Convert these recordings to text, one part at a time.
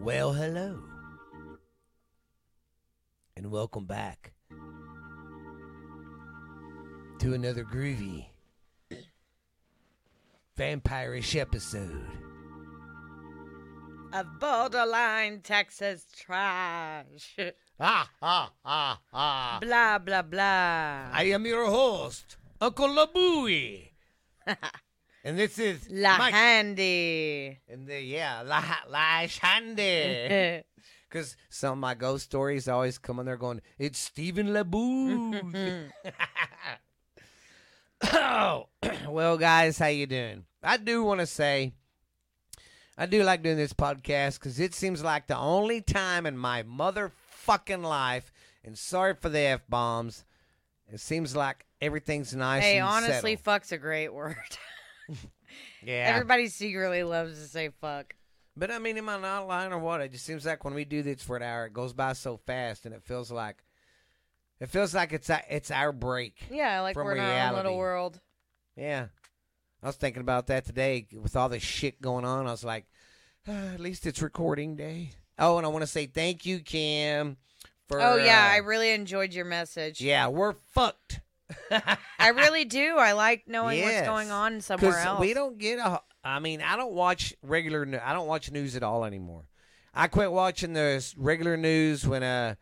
Well, hello. And welcome back to another groovy vampirish episode. Of borderline Texas trash. Ah, ah, ah, ah. blah, blah, blah. I am your host, Uncle Labooey. and this is La Mike. Handy. And the, yeah, La, La Shandy. Because some of my ghost stories always come on there going, it's Stephen LeBouge. oh, well, guys, how you doing? I do want to say, I do like doing this podcast because it seems like the only time in my motherfucking life, and sorry for the f bombs, it seems like everything's nice. hey, honestly, settled. fuck's a great word. yeah. Everybody secretly loves to say fuck. But I mean, am I not lying or what? It just seems like when we do this for an hour, it goes by so fast, and it feels like it feels like it's a- it's our break. Yeah, like From we're in our little world. Yeah, I was thinking about that today with all this shit going on. I was like, "Ah, at least it's recording day. Oh, and I want to say thank you, Kim. For oh, yeah, uh, I really enjoyed your message. yeah, we're fucked. I really do. I like knowing Yes. what's going on somewhere else. we don't get a. I mean, I don't watch regular. I don't watch news at all anymore. I quit watching the s- regular news when uh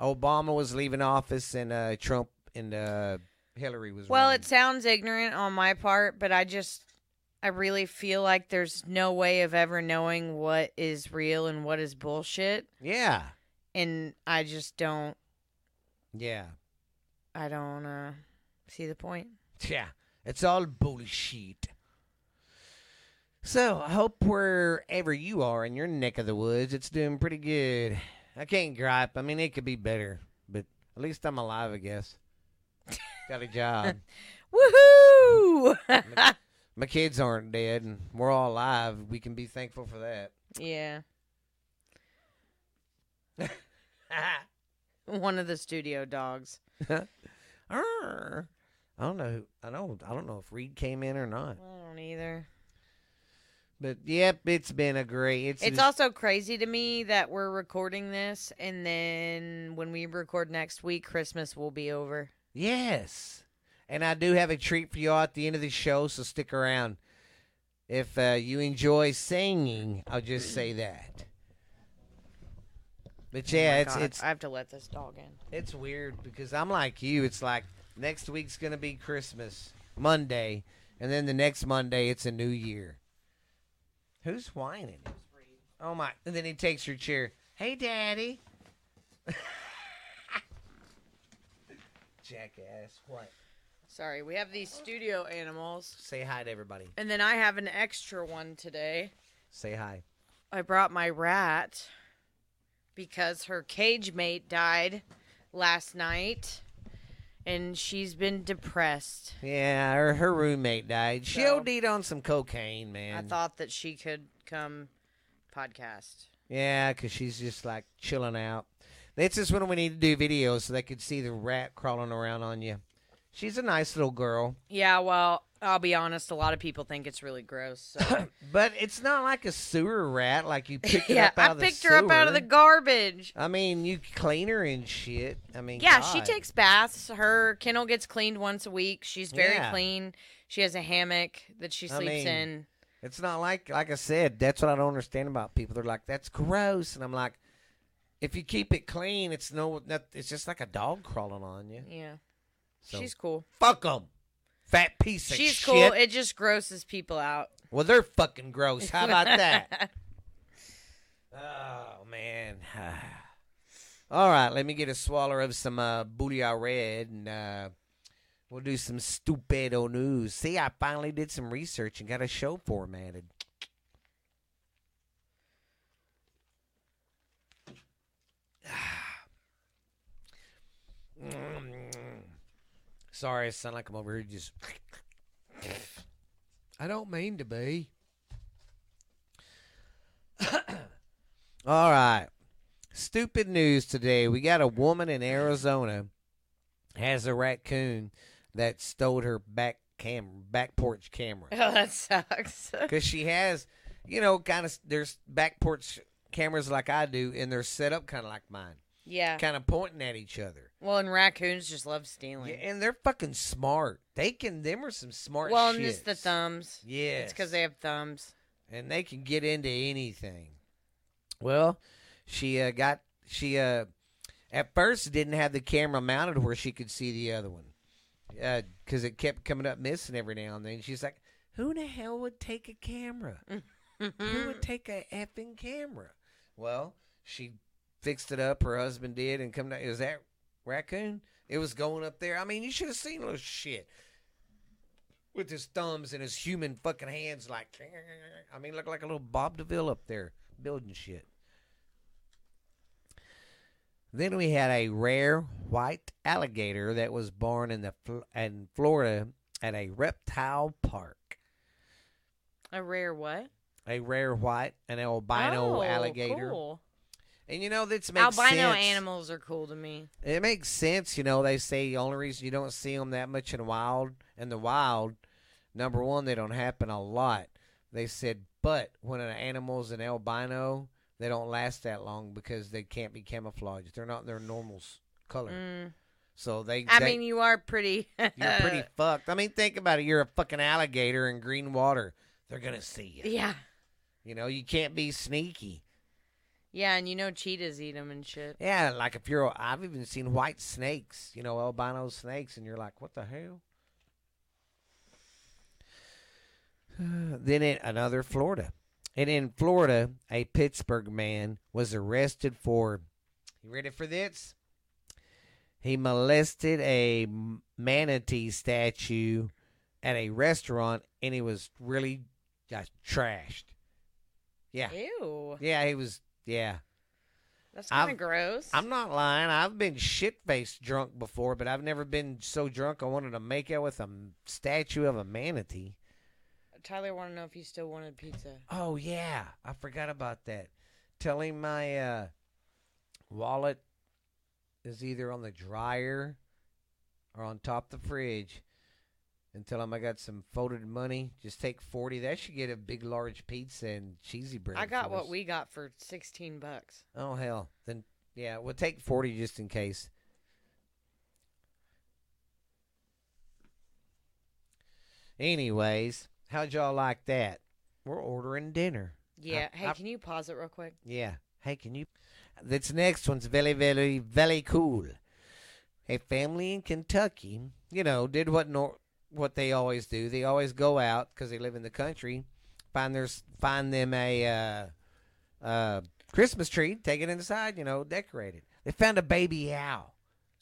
Obama was leaving office and uh Trump and uh Hillary was. Well, running. it sounds ignorant on my part, but I just I really feel like there's no way of ever knowing what is real and what is bullshit, yeah, and I just don't yeah, I don't uh see the point. yeah. It's all bullshit. So I hope wherever you are in your neck of the woods, it's doing pretty good. I can't gripe. I mean, it could be better, but at least I'm alive, I guess. Got a job. Woohoo! My kids aren't dead, and we're all alive. We can be thankful for that. yeah. One of the studio dogs. Arr. I don't know. I don't. I don't know if Reed came in or not. I don't either. But yep, it's been a great. It's, It's just- also crazy to me that we're recording this, and then when we record next week, Christmas will be over. yes, and I do have a treat for y'all at the end of the show, so stick around. If uh, you enjoy singing, I'll just say that. But yeah, Oh it's God, it's I have to let this dog in. It's weird because I'm like you. It's like next week's gonna be Christmas Monday, and then the next Monday it's a New Year. Who's whining? Oh my! And then he takes your chair. Hey, Daddy. Jackass! What? Sorry, we have these studio animals, Say hi to everybody. and then I have an extra one today. Say hi. I brought my rat because her cage mate died last night, and she's been depressed. Yeah, her her roommate died. She So- OD'd on some cocaine, man. I thought that she could come podcast. Yeah, 'cause she's just like chilling out. This is when we need to do videos so they could see the rat crawling around on you. She's a nice little girl, Yeah, well, I'll be honest. A lot of people think it's really gross. So. but it's not like a sewer rat. Like you picked it yeah, up out I of the picked her up out of the garbage. I mean, you clean her and shit. I mean, Yeah, she takes baths. Her kennel gets cleaned once a week. She's very Yeah. clean. She has a hammock that she I sleeps mean, in. It's not like like I said. That's what I don't understand about people. They're like, "That's gross," and I'm like, "If you keep it clean, it's no. Not, it's just like a dog crawling on you." Yeah, So she's cool. fuck them, fat piece of She's shit. cool. It just grosses people out. Well, they're fucking gross. How about that? oh man. All right, let me get a swallow of some uh, Bouillon Red, and uh, we'll do some stupido news. See, I finally did some research and got a show formatted. Sorry, I sound like I'm over here just. I don't mean to be. All right. Stupid news today. We got a woman in Arizona has a raccoon that stole her back cam back porch camera Oh, that sucks. because she has, you know, kind of there's back porch cameras like I do, and they're set up kind of like mine, Yeah. kind of pointing at each other. Well, and raccoons just love stealing. Yeah, and they're fucking smart. They can. Them are some smart. well, and it's the thumbs. Yeah, It's because they have thumbs. and they can get into anything. Well, she uh, got she uh, at first didn't have the camera mounted where she could see the other one because it kept coming up missing every now and then. She's like, "Who the hell would take a camera? Who would take a effing camera?" Well, she fixed it up. Her husband did, and come down. Is that raccoon? It was going up there. I mean, you should have seen little shit with his thumbs and his human fucking hands, like I mean, look like a little Bob Deville up there building shit. Then we had a rare white alligator that was born in the in Florida at a reptile park. A rare what? A rare white, an albino oh, alligator, Cool. And you know this makes sense. Albino sense. animals are cool to me. It makes sense, you know. They say the only reason you don't see them that much in wild, in the wild, number one, they don't happen a lot. They said, but when an animal's an albino, they don't last that long because they can't be camouflaged. They're not in their normal color, Mm. so they. I they- mean, you are pretty. you're pretty fucked. I mean, think about it. You're a fucking alligator in green water. They're gonna see you. yeah. You know, you can't be sneaky. Yeah, and you know cheetahs eat them and shit. Yeah, like if you're, I've even seen white snakes, you know, albino snakes, and you're like, what the hell? then in another Florida. And in Florida, a Pittsburgh man was arrested for, you ready for this? He molested a manatee statue at a restaurant, and he was really just trashed. Yeah. Ew. Yeah, he was, yeah. That's kind of gross. I'm not lying. I've been shit faced drunk before, but I've never been so drunk I wanted to make out with a statue of a manatee. Tyler want to know if you still wanted pizza. Oh yeah, I forgot about that. Tell him my uh, wallet is either on the dryer or on top of the fridge. And tell him I got some folded money. Just take forty. That should get a big, large pizza and cheesy bread. I got what us. we got for sixteen bucks. Oh hell, then yeah, we'll take forty just in case. Anyways, how'd y'all like that? We're ordering dinner. Yeah. I- hey, I- can you pause it real quick? Yeah. Hey, can you? This next one's very, very, very cool. A family in Kentucky, you know, did what nor- what they always do. They always go out because they live in the country, find their find them a uh, uh, Christmas tree, take it inside, you know, decorate it. They found a baby owl.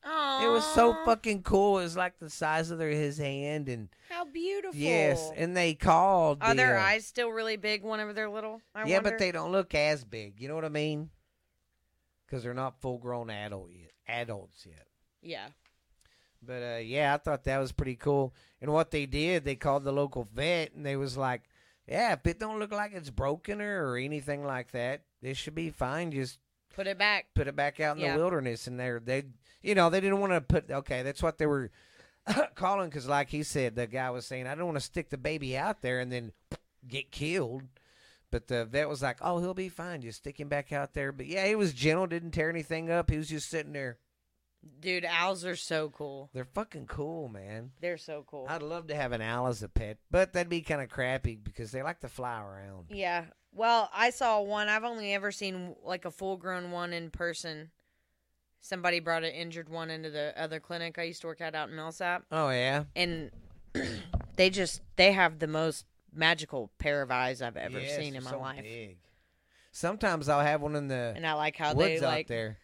Oh, It was so fucking cool. It was like the size of their his hand, and How beautiful. yes, and they called. Are the, their uh, eyes still really big whenever they're little? I yeah, wonder? but they don't look as big. You know what I mean? Because they're not full grown adult yet, adults yet. Yeah. But uh, yeah, I thought that was pretty cool. And what they did, they called the local vet, and they was like, "Yeah, if it don't look like it's broken or, or anything like that, this should be fine. Just Put it back. put it back out in Yeah. the wilderness." And they they, you know, they didn't want to put. Okay, that's what they were calling because, like he said, the guy was saying, "I don't want to stick the baby out there and then get killed." But the vet was like, "Oh, he'll be fine. Just stick him back out there." But yeah, he was gentle, didn't tear anything up. He was just sitting there. Dude, owls are so cool. They're fucking cool, man. They're so cool. I'd love to have an owl as a pet, but that'd be kind of crappy because they like to fly around. yeah. Well, I saw one. I've only ever seen like a full grown one in person. Somebody brought an injured one into the other clinic I used to work at out in Millsap. Oh yeah, And they just, they have the most magical pair of eyes I've ever Yes, seen in my so life. big. Sometimes I'll have one in the And I like how woods they out like there.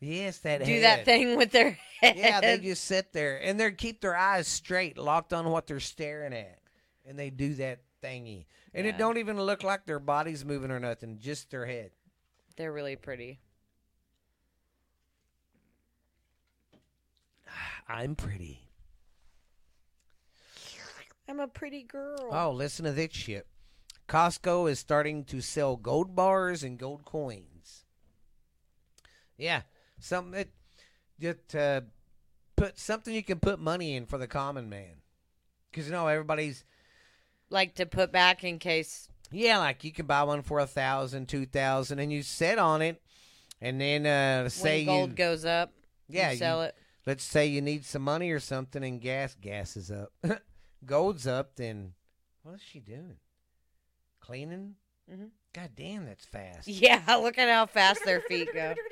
Yes, that do head. that thing with their head. Yeah, they just sit there and they keep their eyes straight, locked on what they're staring at, and they do that thingy. And it don't even look like their body's moving or nothing, just their head. They're really pretty. I'm pretty. I'm a pretty girl. Oh, listen to this shit. Costco is starting to sell gold bars and gold coins. Yeah, something that that uh, put something you can put money in for the common man. Because you know everybody's Like to put back in case Yeah, like you can buy one for a thousand, two thousand, and you sit on it, and then uh, say when gold you goes up, yeah you sell it. let's say you need some money or something, and gas gas is up, gold's up. Then what is she doing? Cleaning? Mhm. God damn, that's fast. Yeah, look at how fast their feet go.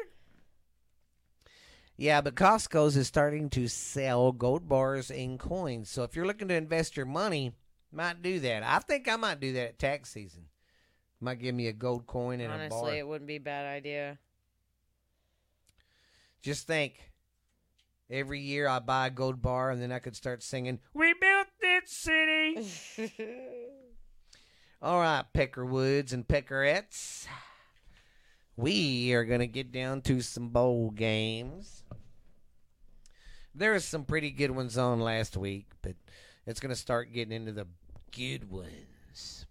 Yeah, but Costco's is starting to sell gold bars and coins. So if you're looking to invest your money, might do that. I think I might do that at tax season. Might give me a gold coin and a bar. Honestly, it wouldn't be a bad idea. Just think. Every year I buy a gold bar and then I could start singing, We built this city. All right, Peckerwoods and Peckerettes. We are going to get down to some bowl games. There was some pretty good ones on last week, but it's going to start getting into the good ones.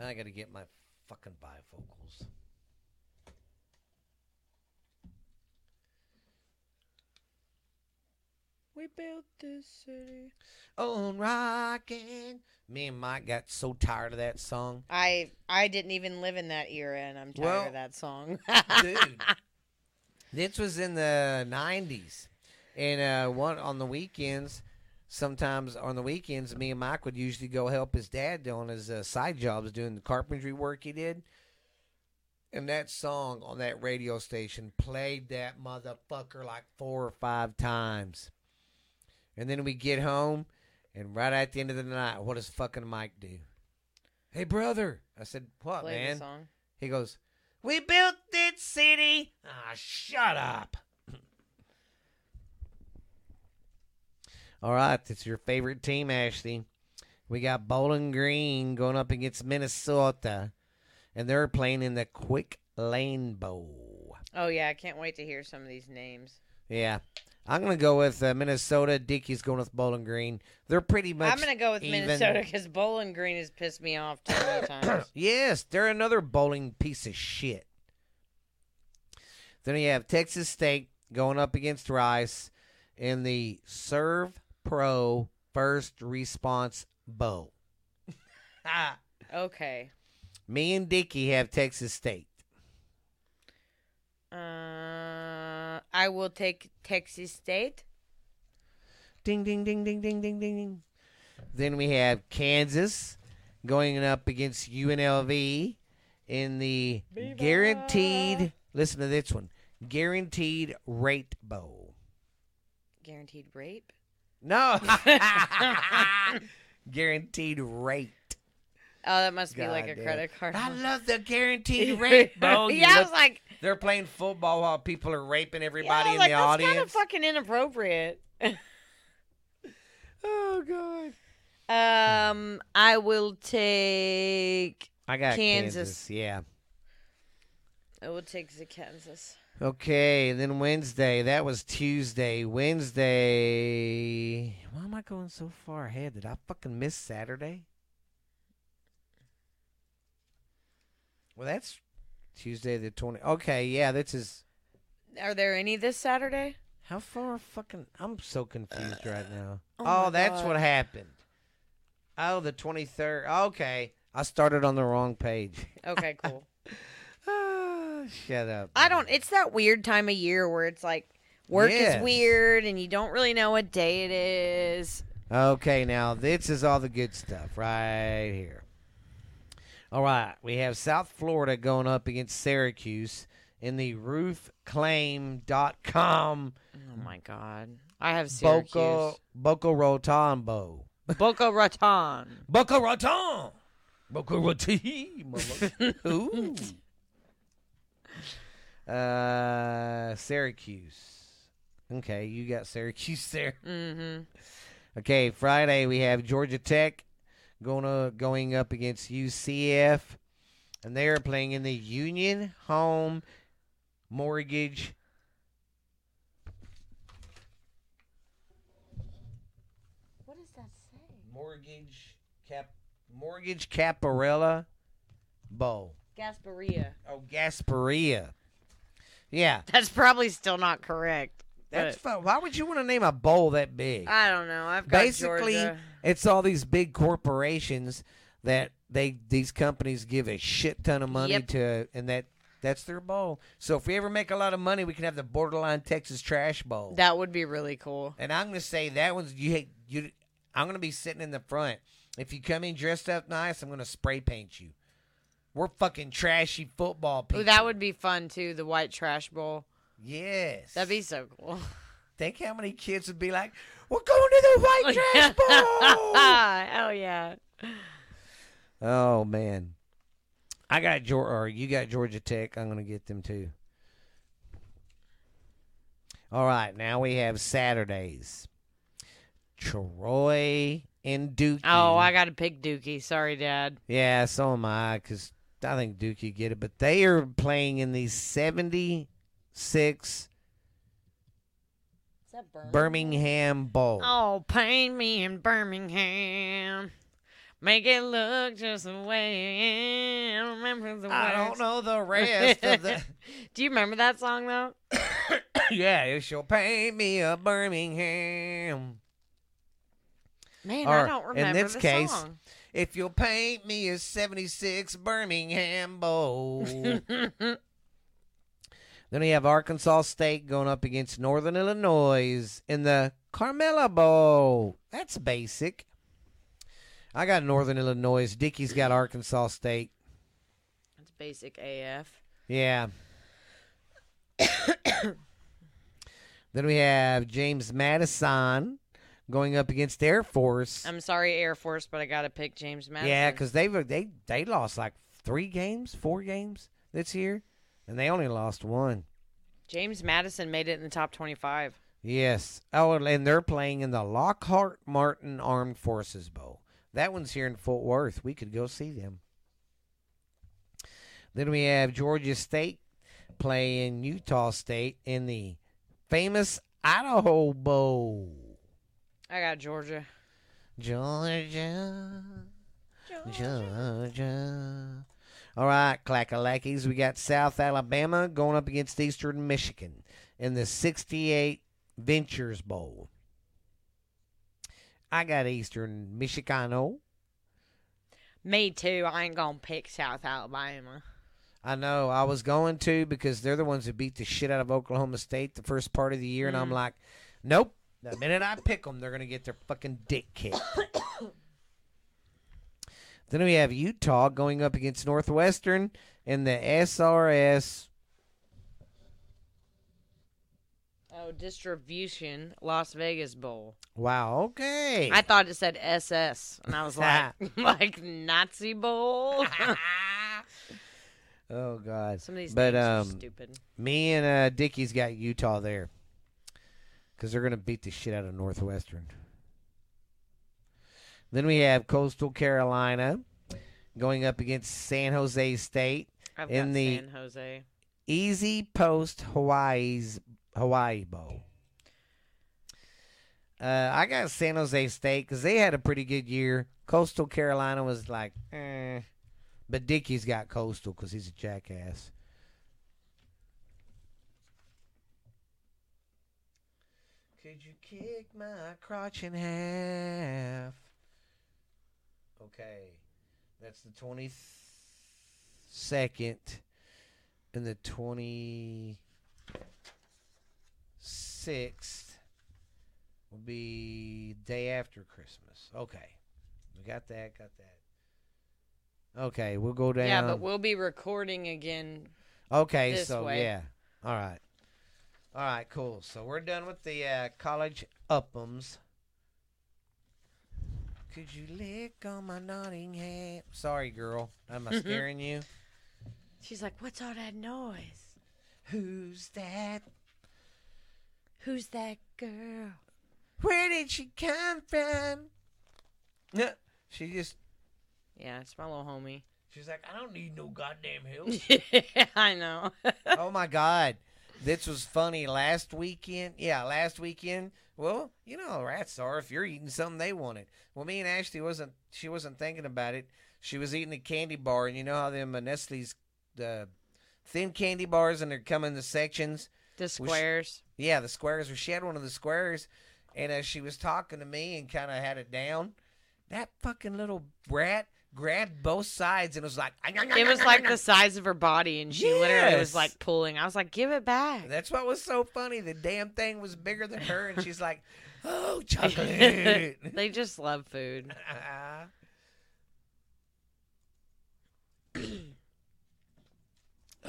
I got to get my fucking bifocals. We built this city. On rockin'. Me and Mike got so tired of that song. I I didn't even live in that era, and I'm tired Well, of that song. dude. this was in the '90s, and uh, one on the weekends. Sometimes on the weekends, me and Mike would usually go help his dad on his uh, side jobs, doing the carpentry work he did. And that song on that radio station played that motherfucker like four or five times. And then we get home, and right at the end of the night, what does fucking Mike do? Hey, brother. I said, what, Play man? the song. He goes, We built this city. Ah, shut up. All right, it's your favorite team, Ashley. We got Bowling Green going up against Minnesota, and they're playing in the Quick Lane Bowl. Oh yeah, I can't wait to hear some of these names. Yeah. I'm going to go with uh, Minnesota. Dickie's going with Bowling Green. They're pretty much. I'm gonna go with even. Minnesota because Bowling Green has pissed me off too many times. yes, they're another bowling piece of shit. Then you have Texas State going up against Rice in the Serve Pro First Response Bowl. Okay. Me and Dickie have Texas State. Uh, I will take Texas State. Ding, ding, ding, ding, ding, ding, ding, ding. Then we have Kansas going up against UNLV in the Viva! guaranteed, listen to this one, guaranteed rate bowl. Guaranteed rape. No. guaranteed rate. Oh, that must be like a Goddamn. credit card. I love the guaranteed rate. You yeah, I look- was like, they're playing football while people are raping yeah, everybody I was in like, the that's audience. kind of fucking inappropriate. oh god. Um, I will take. I got Kansas. Kansas. Yeah. I will take the Kansas. Okay, then Wednesday. That was Tuesday. Wednesday. Why am I going so far ahead? Did I fucking miss Saturday? Well, that's Tuesday the 20. Okay, yeah, this is. Are there any this Saturday? How far fucking. I'm so confused right now. oh Oh, that's God. what happened. Oh, the 23rd. Okay. I started on the wrong page. Okay, cool. Ah, shut up. I don't. It's that weird time of year where it's like work Yes. is weird and you don't really know what day it is. Okay, now this is all the good stuff right here. All right, we have South Florida going up against Syracuse in the roofclaim.com Oh my god. I have Syracuse. Boca, Boca Raton. Boca Raton. Boca Raton! Boca Raton! Uh, Syracuse. Okay, you got Syracuse there. Mm-hmm. Okay, Friday we have Georgia Tech going to, going up against UCF, and they are playing in the Union Home Mortgage. What does that say? Mortgage cap Mortgage Caparella Bowl. Gasparia. Oh, Gasparia. Yeah, That's probably still not correct. That's fun. Why would you want to name a bowl that big? I don't know. I've got Basically, Georgia. it's all these big corporations that they these companies give a shit ton of money Yep. to, and that that's their bowl. So if we ever make a lot of money, we can have the borderline Texas trash bowl. That would be really cool. and I'm gonna say that one's you. You, I'm gonna be sitting in the front. If you come in dressed up nice, I'm gonna spray paint you. We're fucking trashy football Ooh, people. that would be fun too. The white trash bowl. Yes. That'd be so cool. Think how many kids would be like, "We're going to the white trash bowl." Hell yeah. Oh man, I got Georgia. Or you got Georgia Tech. I'm gonna get them too. All right, now we have Saturdays. Troy and Dookie. Oh, I got to pick Dookie. Sorry, Dad. yeah, so am I, because I think Dookie get it. But they are playing in the 76 Is that Birmingham Bowl. Oh, paint me in Birmingham. Make it look just the way I remember the I don't know the rest of the. Do you remember that song though? yeah, it shall paint me a Birmingham. Man, Or, I don't remember in this the case, song. If you'll paint me a 76 Birmingham Bowl. then we have Arkansas State going up against Northern Illinois in the Camellia Bowl. That's basic. I got Northern Illinois. Dickie's got Arkansas State. That's basic AF. Yeah. then we have James Madison going up against Air Force. I'm sorry, Air Force, but I got to pick James Madison. Yeah, because they they they lost like three games, four games this year, and they only lost one. James Madison made it in the top 25. Yes. Oh, and they're playing in the Lockheed Martin Armed Forces Bowl. That one's here in Fort Worth. We could go see them. Then we have Georgia State playing Utah State in the famous Idaho Bowl. I got Georgia. Georgia. Georgia. All right, clackalackies. We got South Alabama going up against Eastern Michigan in the 68 Ventures Bowl. I got Eastern Michigano. Me too. I ain't gonna pick South Alabama. I know I was going to because they're the ones who beat the shit out of Oklahoma State the first part of the year, and I'm Mm. like, nope. The minute I pick them, they're gonna get their fucking dick kicked. then we have Utah going up against Northwestern in the SRS. Oh, Distribution Las Vegas Bowl. Wow. Okay. I thought it said SS, and I was like, like Nazi Bowl. oh God. Some of these But, names are um, stupid. Me and uh, Dickie's got Utah there because they're going to beat the shit out of Northwestern. Then we have Coastal Carolina going up against San Jose State. I've in the- San Jose. EasyPost Hawaii's Hawaii Bowl. Uh, I got San Jose State because they had a pretty good year. Coastal Carolina was like, eh. But Dickie's got Coastal because he's a jackass. Could you kick my crotch in half? Okay. That's the 22nd and the 26th will be day after Christmas. Okay. We got that, got that. Okay, we'll go down. Yeah, but we'll be recording again. Okay, so way. yeah. All right. All right, cool. So we're done with the uh, college upums. Could you lick on my Nottingham? Sorry, girl. Am I scaring you? She's like, "What's all that noise? Who's that? Who's that girl?" Where did she come from? No, she just Yeah, it's my little homie. she's like, I don't need no goddamn help. yeah, I know. oh my god, this was funny last weekend. Yeah, last weekend. Well, you know how rats are. If you're eating something they wanted. Well, me and Ashley wasn't. She wasn't thinking about it. She was eating a candy bar, and you know how them uh, Nestle's the thin candy bars, and they're coming in the sections. the squares. Yeah, the squares. Or she had one of the squares, and as she was talking to me and kind of had it down, that fucking little rat grabbed both sides and was like, It was like the size of her body, and she literally was like pulling. I was like, "Give it back." That's what was so funny. The damn thing was bigger than her, and she's like, "Oh, chocolate." they just love food. Uh-huh.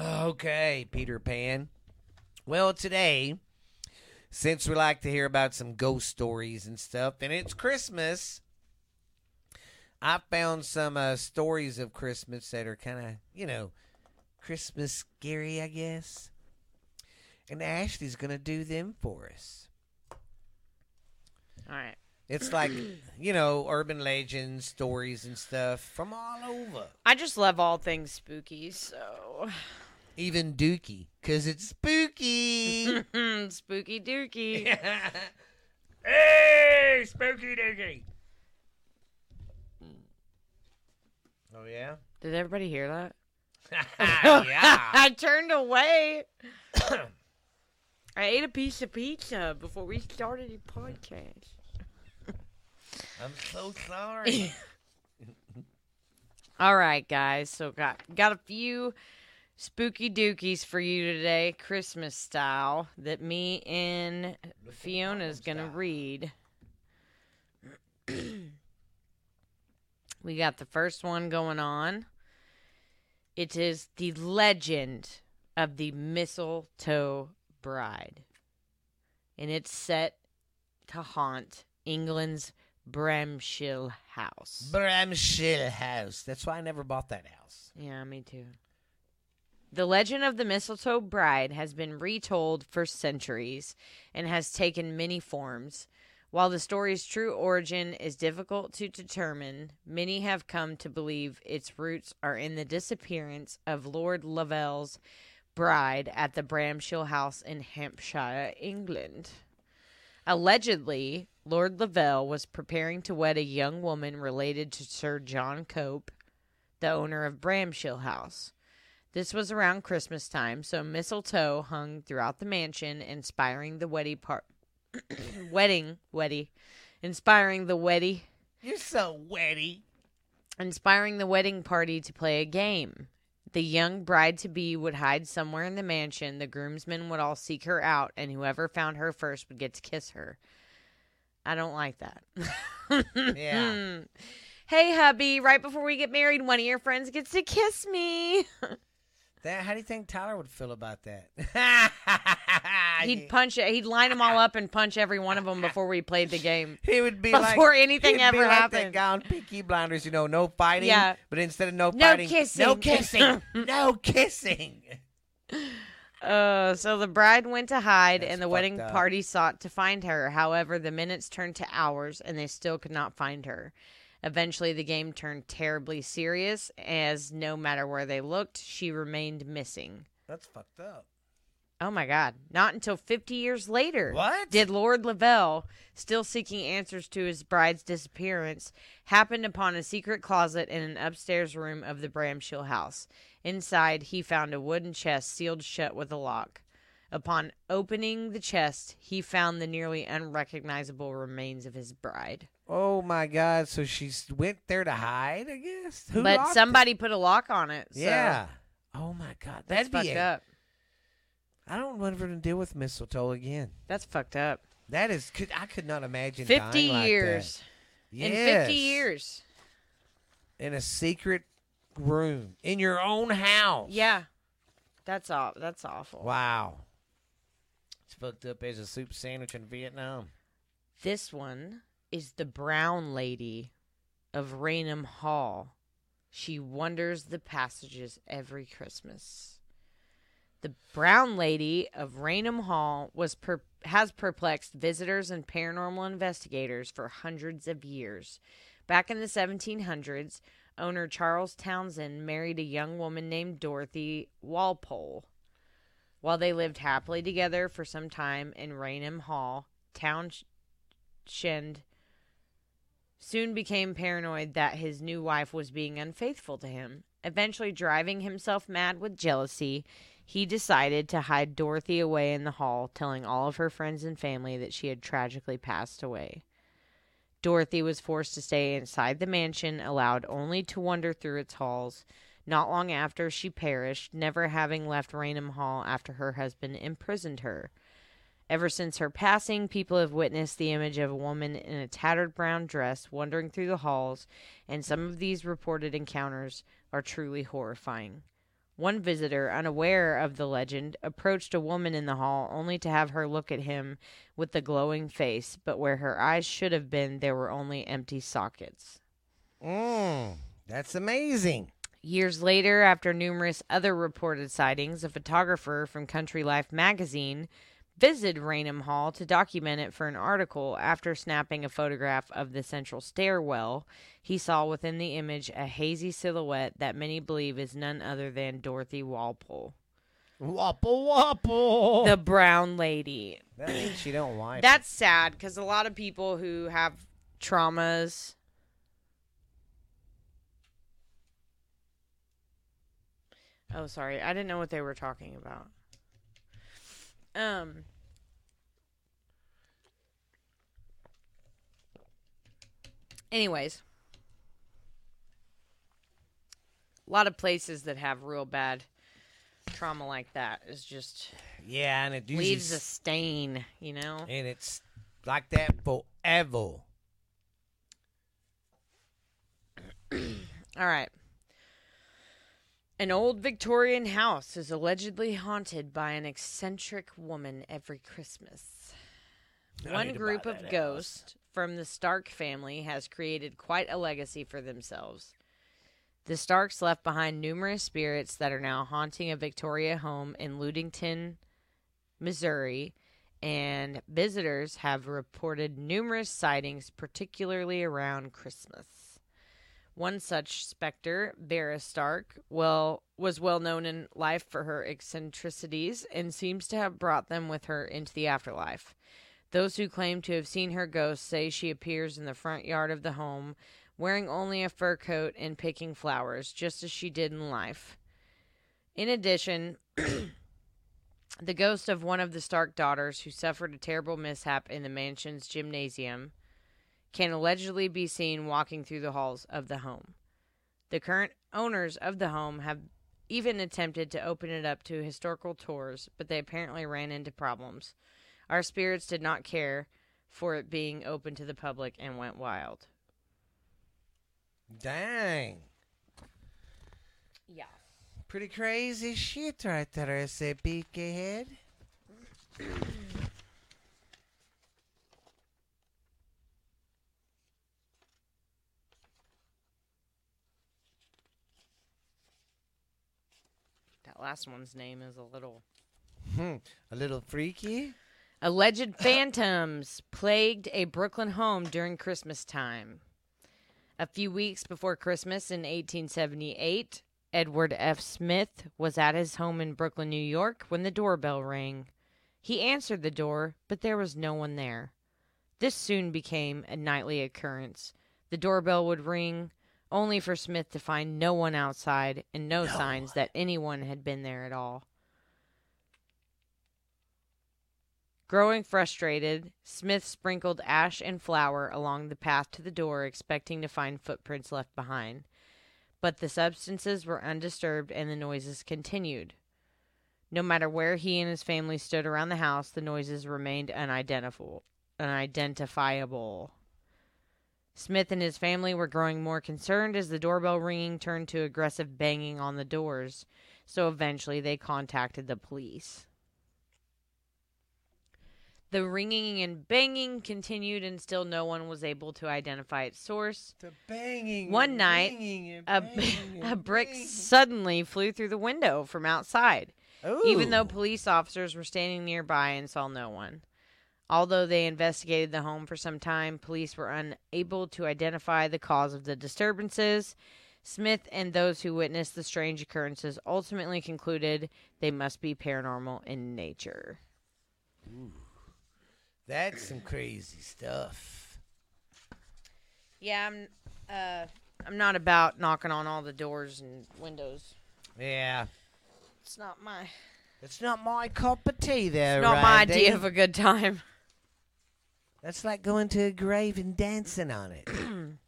okay, Peter Pan. Well, today, since we like to hear about some ghost stories and stuff, and it's Christmas, I found some uh, stories of Christmas that are kind of, you know, Christmas scary, I guess. And Ashley's going to do them for us. All right. It's like, you know, urban legends, stories, and stuff from all over. I just love all things spooky, so Even Dookie, because it's spooky. spooky dookie. hey, spooky Dookie. Oh, yeah? Did everybody hear that? yeah. I turned away. I ate a piece of pizza before we started the podcast. I'm so sorry. All right, guys. So got got a few spooky dookies for you today, Christmas style, that me and Fiona's gonna read. We got the first one going on. It is the legend of the mistletoe bride, and it's set to haunt England's Bramshill House. Bramshill House. That's why I never bought that house. Yeah, me too. The legend of the mistletoe bride has been retold for centuries and has taken many forms. While the story's true origin is difficult to determine, many have come to believe its roots are in the disappearance of Lord Lovell's bride at the Bramshill House in Hampshire, England. Allegedly, Lord Lovell was preparing to wed a young woman related to Sir John Cope, the owner of Bramshill House. This was around Christmas time, so mistletoe hung throughout the mansion, inspiring the wedding part. wedding, weddy, inspiring the weddy, You're so wetty. inspiring the wedding party to play a game. The young bride to be would hide somewhere in the mansion. The groomsmen would all seek her out, and whoever found her first would get to kiss her. I don't like that. Yeah. Hey, hubby, right before we get married, one of your friends gets to kiss me. That, how do you think Tyler would feel about that? He'd punch it. He'd line them all up and punch every one of them before we played the game. He would be like Before anything he'd ever like that happened. guy on Peaky Blinders, you know, no fighting. Yeah. But instead of no No fighting, kissing. no kissing, no kissing. Uh, so the bride went to hide, That's and the wedding up. party sought to find her. However, the minutes turned to hours, and they still could not find her. Eventually, the game turned terribly serious, as no matter where they looked, she remained missing. That's fucked up. Oh my God! Not until fifty years later What? did Lord Lovell, still seeking answers to his bride's disappearance, happen upon a secret closet in an upstairs room of the Bramshill house. Inside, he found a wooden chest sealed shut with a lock. Upon opening the chest, he found the nearly unrecognizable remains of his bride. Oh my God! So she went there to hide, I guess. Who but locked somebody put a lock on it. So Yeah. Oh my God! that's That'd fucked be. A, up. I don't want her to deal with mistletoe again. That's fucked up. That is. Could, I could not imagine. Fifty dying like years. That. In Yes. fifty years. in a secret room in your own house. Yeah. That's aw- That's awful. Wow. It's fucked up as a soup sandwich in Vietnam. This one is the brown lady of Raynham Hall. She wanders the passages every Christmas. The brown lady of Raynham Hall was per- has perplexed visitors and paranormal investigators for hundreds of years. Back in the 1700s, owner Charles Townshend married a young woman named Dorothy Walpole. While they lived happily together for some time in Raynham Hall, Townshend soon became paranoid that his new wife was being unfaithful to him. Eventually, driving himself mad with jealousy, he decided to hide Dorothy away in the hall, telling all of her friends and family that she had tragically passed away. Dorothy was forced to stay inside the mansion, allowed only to wander through its halls. Not long after, she perished, never having left Raynham Hall after her husband imprisoned her. Ever since her passing, people have witnessed the image of a woman in a tattered brown dress wandering through the halls, and some of these reported encounters are truly horrifying. One visitor, unaware of the legend, approached a woman in the hall only to have her look at him with the glowing face, but where her eyes should have been, there were only empty sockets. Mm, that's amazing. Years later, after numerous other reported sightings, a photographer from Country Life magazine visited Raynham Hall to document it for an article. After snapping a photograph of the central stairwell, he saw within the image a hazy silhouette that many believe is none other than Dorothy Walpole, Wapple wapple. the brown lady. that means she don't wipe. That's sad because a lot of people who have traumas. Oh, sorry. I didn't know what they were talking about. Um. Anyways, a lot of places that have real bad trauma like that is just yeah, and it leaves a stain, you know? and it's like that forever. All right. An old Victorian house is allegedly haunted by an eccentric woman every Christmas. I One group of ghosts from the Stark family has created quite a legacy for themselves. The Starks left behind numerous spirits that are now haunting a Victoria home in Ludington, Missouri, and visitors have reported numerous sightings, particularly around Christmas. One such specter, Vera Stark, well was well known in life for her eccentricities and seems to have brought them with her into the afterlife. Those who claim to have seen her ghost say she appears in the front yard of the home, wearing only a fur coat and picking flowers, just as she did in life. In addition, the ghost of one of the Stark daughters who suffered a terrible mishap in the mansion's gymnasium can allegedly be seen walking through the halls of the home. The current owners of the home have even attempted to open it up to historical tours, but they apparently ran into problems. Our spirits did not care for it being open to the public and went wild. Dang. Yeah. Pretty crazy shit right there, SAP head. That last one's name is a little. Hmm. A little freaky. Alleged phantoms plagued a Brooklyn home during Christmas time. A few weeks before Christmas in 1878, Edward F. Smith was at his home in Brooklyn, New York, when the doorbell rang. He answered the door, but there was no one there. This soon became a nightly occurrence. The doorbell would ring, only for Smith to find no one outside and no, signs that anyone had been there at all. Growing frustrated, Smith sprinkled ash and flour along the path to the door, expecting to find footprints left behind. But the substances were undisturbed and the noises continued. No matter where he and his family stood around the house, the noises remained unidentifiable. Smith and his family were growing more concerned as the doorbell ringing turned to aggressive banging on the doors, so eventually they contacted the police. The ringing and banging continued, and still no one was able to identify its source. The banging. One and night, ringing and A, banging a brick banging. suddenly flew through the window from outside, even though police officers were standing nearby and saw no one. Although they investigated the home for some time, police were unable to identify the cause of the disturbances. Smith and those who witnessed the strange occurrences ultimately concluded they must be paranormal in nature. That's some crazy stuff. Yeah, I'm uh I'm not about knocking on all the doors and windows. Yeah. It's not my It's not my cup of tea there, It's not my Randy. idea of a good time. That's like going to a grave and dancing on it.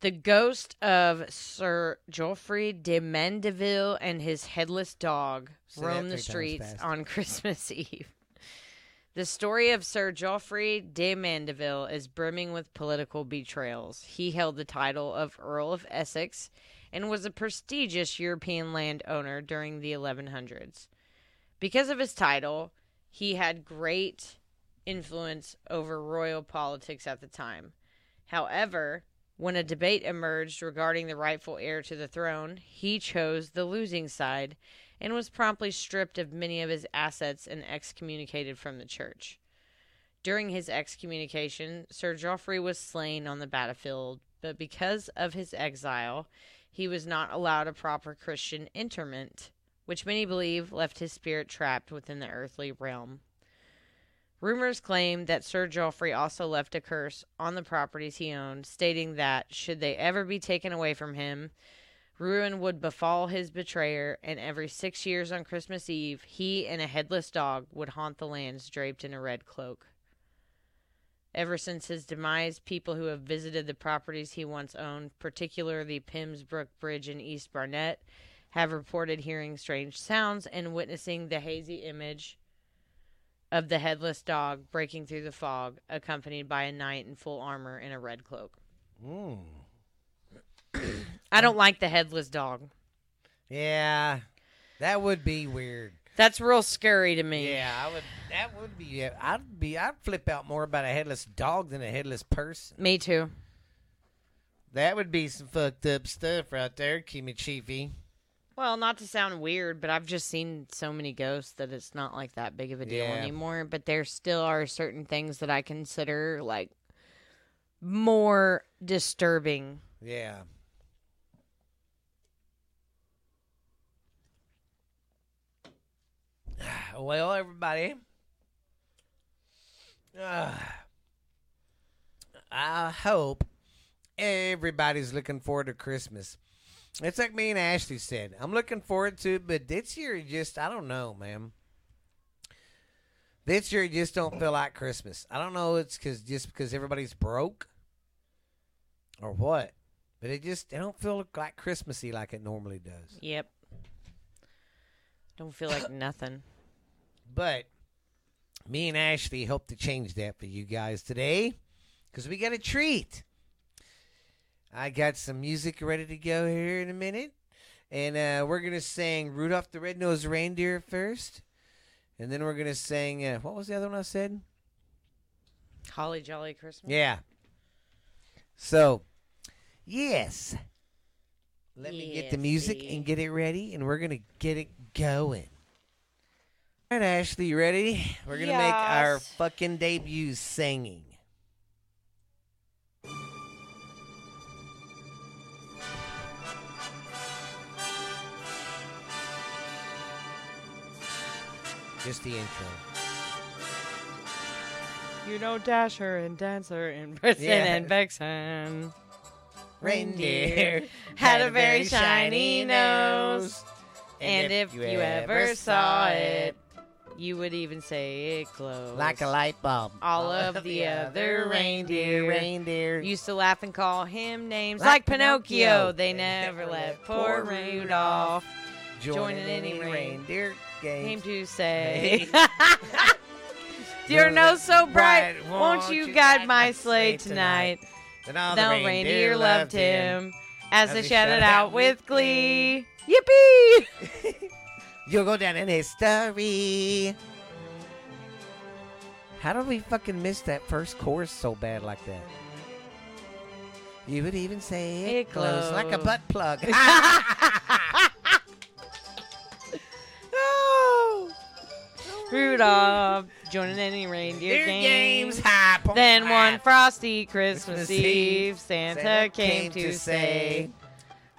The ghost of Sir Geoffrey de Mandeville and his headless dog Say that roam three the times streets fast. on Christmas Eve. The story of Sir Geoffrey de Mandeville is brimming with political betrayals. He held the title of Earl of Essex and was a prestigious European landowner during the 1100s. Because of his title, he had great influence over royal politics at the time. However, when a debate emerged regarding the rightful heir to the throne, he chose the losing side and was promptly stripped of many of his assets and excommunicated from the church. During his excommunication, Sir Geoffrey was slain on the battlefield, but because of his exile, he was not allowed a proper Christian interment, which many believe left his spirit trapped within the earthly realm. Rumors claim that Sir Geoffrey also left a curse on the properties he owned, stating that, should they ever be taken away from him, ruin would befall his betrayer, and every six years on Christmas Eve, he and a headless dog would haunt the lands draped in a red cloak. Ever since his demise, people who have visited the properties he once owned, particularly Pymmes Brook Bridge in East Barnet, have reported hearing strange sounds and witnessing the hazy image of the headless dog breaking through the fog, accompanied by a knight in full armor in a red cloak. Mm. I don't like the headless dog. Yeah, that would be weird. That's real scary to me. Yeah, I would. That would be. yeah, I'd be. I'd flip out more about a headless dog than a headless person. Me too. That would be some fucked up stuff right there, Kimmy Chiefy. Well, not to sound weird, but I've just seen so many ghosts that it's not like that big of a deal Yeah. anymore. But there still are certain things that I consider like more disturbing. Yeah. Well, everybody. Uh, I hope everybody's looking forward to Christmas. It's like me and Ashley said. I'm looking forward to it, but this year just I don't know, man. This year just don't feel like Christmas. I don't know. It's because just because everybody's broke or what, but it just it don't feel like Christmassy like it normally does. Yep. Don't feel like nothing. But me and Ashley hope to change that for you guys today because we got a treat. I got some music ready to go here in a minute. And uh, we're going to sing Rudolph the Red-Nosed Reindeer first. And then we're going to sing, uh, what was the other one I said? Holly Jolly Christmas. Yeah. So, yes. Let me get the music see. and get it ready, and we're going to get it going. All right, Ashley, you ready? We're to make our Yes. fucking debut singing. Just the intro. You know Dasher and Dancer and Blitzen Yeah. and Vexen. Reindeer had a very shiny nose. And if you ever saw it, you would even say it glows. like a light bulb. All of the other reindeer reindeer Used to laugh and call him names Like like, Pinocchio. Pinocchio. They They never never let let poor poor Rudolph joining joining any reindeer rain- reindeer came to say. Your nose so bright, won't you guide my sleigh tonight? Then all The the reindeer loved him as as they shouted shouted out out with with glee. Yippee! You'll go down in history. How did we fucking miss that first chorus so bad like that? You would even say it, It glows like a butt plug. Oh. Rudolph joining any reindeer games. games, high point Then one frosty Christmas Christmas Eve, Santa, Santa came to say,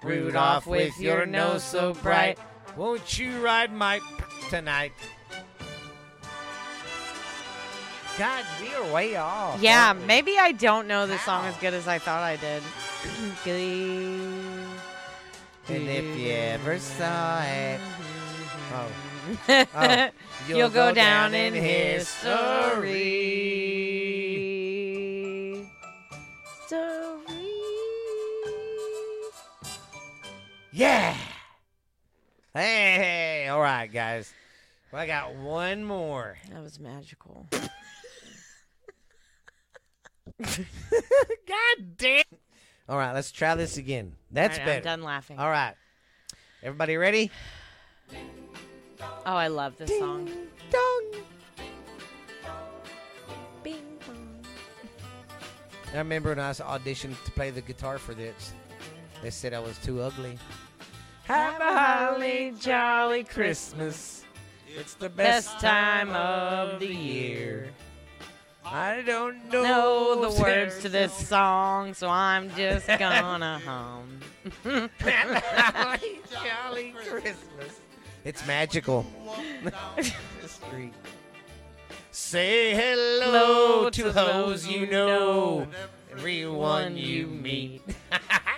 Rudolph, with your nose so bright. Won't you ride my tonight? God, we are way off. Yeah, maybe I don't know the song as good as I thought I did. And if you ever saw it, Oh. Oh. You'll, go, down, in history. Story. Yeah. Hey, hey, all right, guys. Well, I got one more. That was magical. God damn. All right, let's try this again. That's All right, I'm done laughing. All right. Everybody ready? Oh, I love this song. Dong. Bing bong. I remember when I was auditioned to play the guitar for this. They said I was too ugly. Have a holly jolly Christmas. It's the Best time of the year. I don't know, Know the words to this song, so I'm just gonna hum. Jolly, jolly Christmas. It's magical. Street. Say hello Hello to those you know, everyone you meet.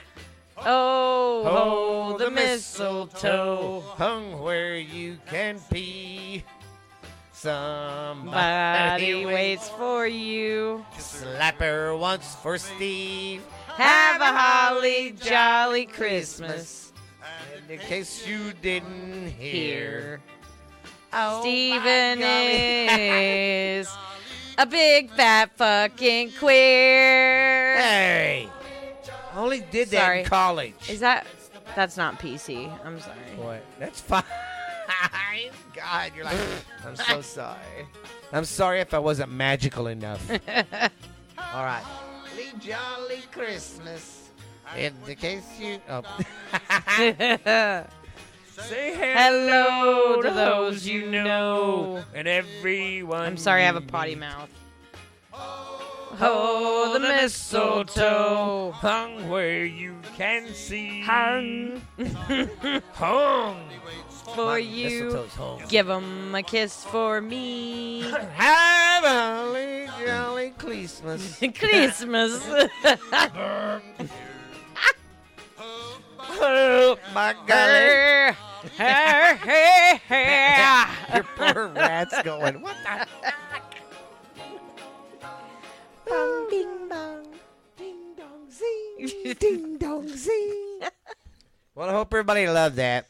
Oh, oh, the mistletoe. hung where you can pee. Somebody waits for you. Slap her once for Steve. Have a holly jolly Christmas. And in case you didn't hear, oh, Steven is a big fat fucking queer. hey, only did that Sorry. in college. Is that that's not PC. I'm sorry. What? That's fine. God, you're like, I'm so sorry. I'm sorry if I wasn't magical enough. All right. Jolly, jolly Christmas. In the case you. Oh. Say Hello to those you know. And everyone. I'm sorry, I have a potty mouth. Oh, the mistletoe hung where you can see. hung hung for you. Give 'em a kiss for me. Have a holly jolly Christmas. Christmas. oh my golly. Your poor rat's going, what the? Ding, dong, zing. Well, I hope everybody loved that.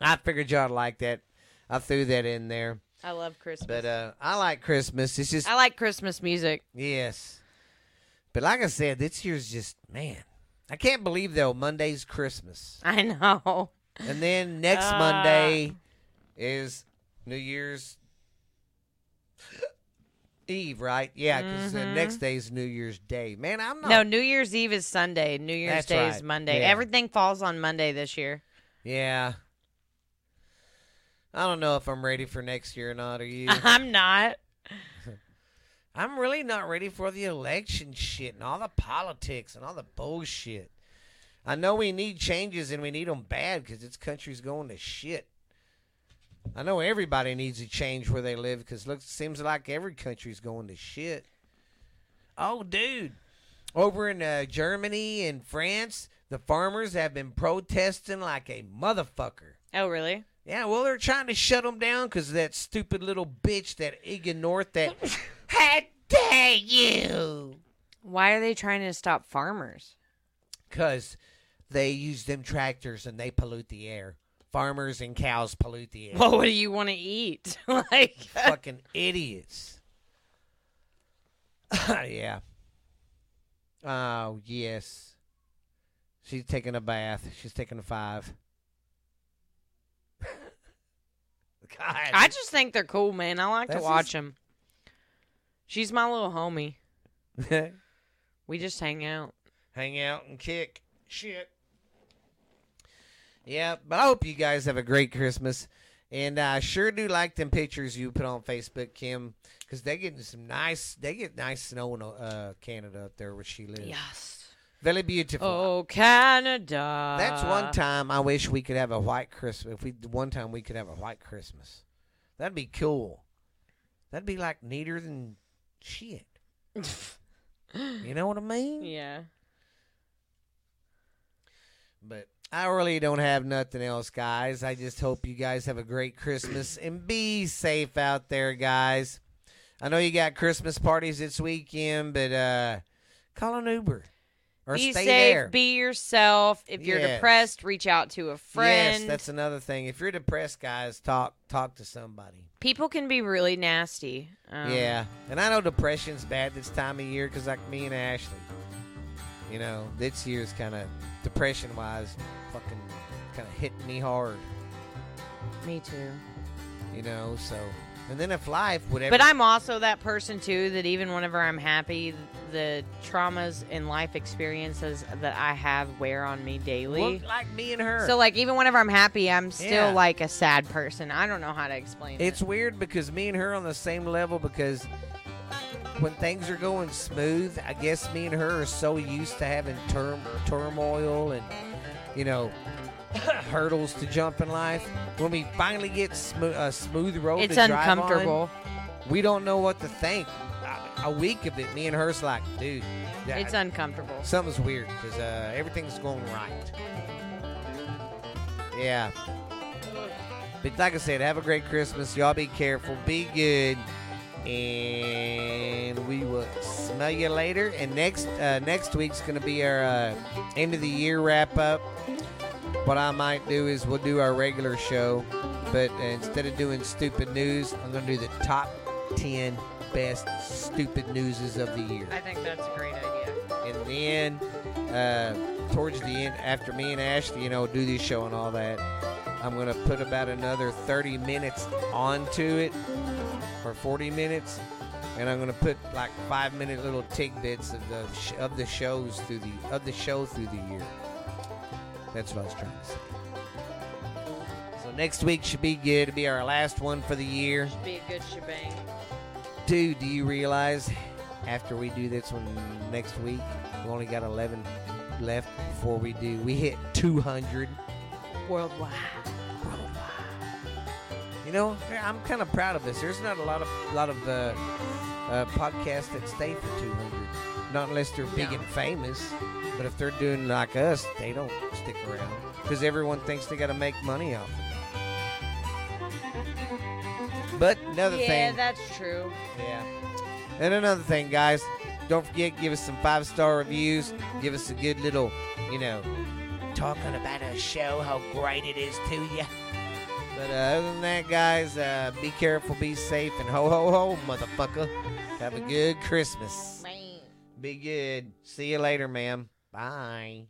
I figured y'all like that. I threw that in there. I love Christmas. But uh, I like Christmas. It's just, I like Christmas music. yes. But like I said, this year's just, man. I can't believe, though, Monday's Christmas. I know. And then next Ah. Monday is New Year's Eve, right? Yeah, because the Mhm. next day is New Year's Day. Man, I'm not. No, New Year's Eve is Sunday. New Year's That's Day is. Monday. Yeah. Everything falls on Monday this year. Yeah. I don't know if I'm ready for next year or not. Are you? I'm not. I'm really not ready for the election shit and all the politics and all the bullshit. I know we need changes and we need them bad because this country's going to shit. I know everybody needs to change where they live because looks seems like every country's going to shit. Oh, dude, over in uh, Germany and France, the farmers have been protesting like a motherfucker. Oh, really? Yeah, well, they're trying to shut them down because that stupid little bitch, that Egan North, that. How dare you! Why are they trying to stop farmers? Because they use them tractors and they pollute the air. Farmers and cows pollute the air. Well, what do you want to eat? like, Fucking idiots. yeah. Oh, yes. She's taking a bath. She's taking a five. God. I just think they're cool, man. I like to watch just- them. She's my little homie. We just hang out. hang out and kick shit. Yeah, but I hope you guys have a great Christmas. And I sure do like them pictures you put on Facebook, Kim, because they getting some nice. They get nice snow in uh, Canada up there where she lives. Yes. Very beautiful. Oh, Canada. That's one time I wish we could have a white Christmas. If we one time we could have a white Christmas, that'd be cool. That'd be like neater than shit. You know what I mean? Yeah. But I really don't have nothing else, guys. I just hope you guys have a great Christmas and be safe out there, guys. I know you got Christmas parties this weekend, but uh, call an Uber or be stay safe, there. be yourself. If you're Yes. depressed, reach out to a friend. Yes, that's another thing. If you're depressed, guys, talk talk to somebody. People can be really nasty. Um, yeah, and I know depression's bad this time of year because like me and Ashley, you know, this year's kind of depression wise, fucking kind of hitting me hard. Me too. You know, so and then if life would ever But I'm also that person too that even whenever I'm happy, the traumas and life experiences that I have wear on me daily. look like me and her. So like even whenever I'm happy, I'm still Yeah. like a sad person. I don't know how to explain It's it. weird because me and her on the same level because when things are going smooth, I guess me and her are so used to having tur- turmoil and you know hurdles to jump in life. When we finally get smo- a smooth road, It's to drive on, uncomfortable. we don't know what to think. A, a week of it, me and her's like, dude, It's uncomfortable. something's weird because uh, everything's going right. Yeah. But like I said, have a great Christmas. Y'all be careful. Be good. And we will smell you later. And next uh, next week's going to be our uh, end of the year wrap up. What I might do is we'll do our regular show, but instead of doing stupid news, I'm going to do the top 10 best stupid newses of the year. I think that's a great idea. And then uh, towards the end, after me and Ashley, you know, do this show and all that, I'm gonna put about another 30 minutes onto it, or 40 minutes, and I'm gonna put like five minute little tidbits of the sh- of the shows through the of the show through the year. That's what I was trying to say. So next week should be good. It'll be our last one for the year. Should be a good shebang. Dude, do you realize after we do this one next week, we only got 11 left before we do. We hit 200 Worldwide. You know, I'm kind of proud of this. There's not a lot of lot of uh, uh, podcasts that stay for 200, not unless they're big No. and famous. But if they're doing like us, they don't stick around because everyone thinks they got to make money off of it. But another yeah, thing, Yeah, that's true. Yeah. And another thing, guys, don't forget give us some five star reviews. Give us a good little, you know, talking about a show, how great it is to you. But uh, other than that, guys, uh, be careful, be safe, and ho ho ho, motherfucker. Have a good Christmas. Be good. See you later, ma'am. Bye.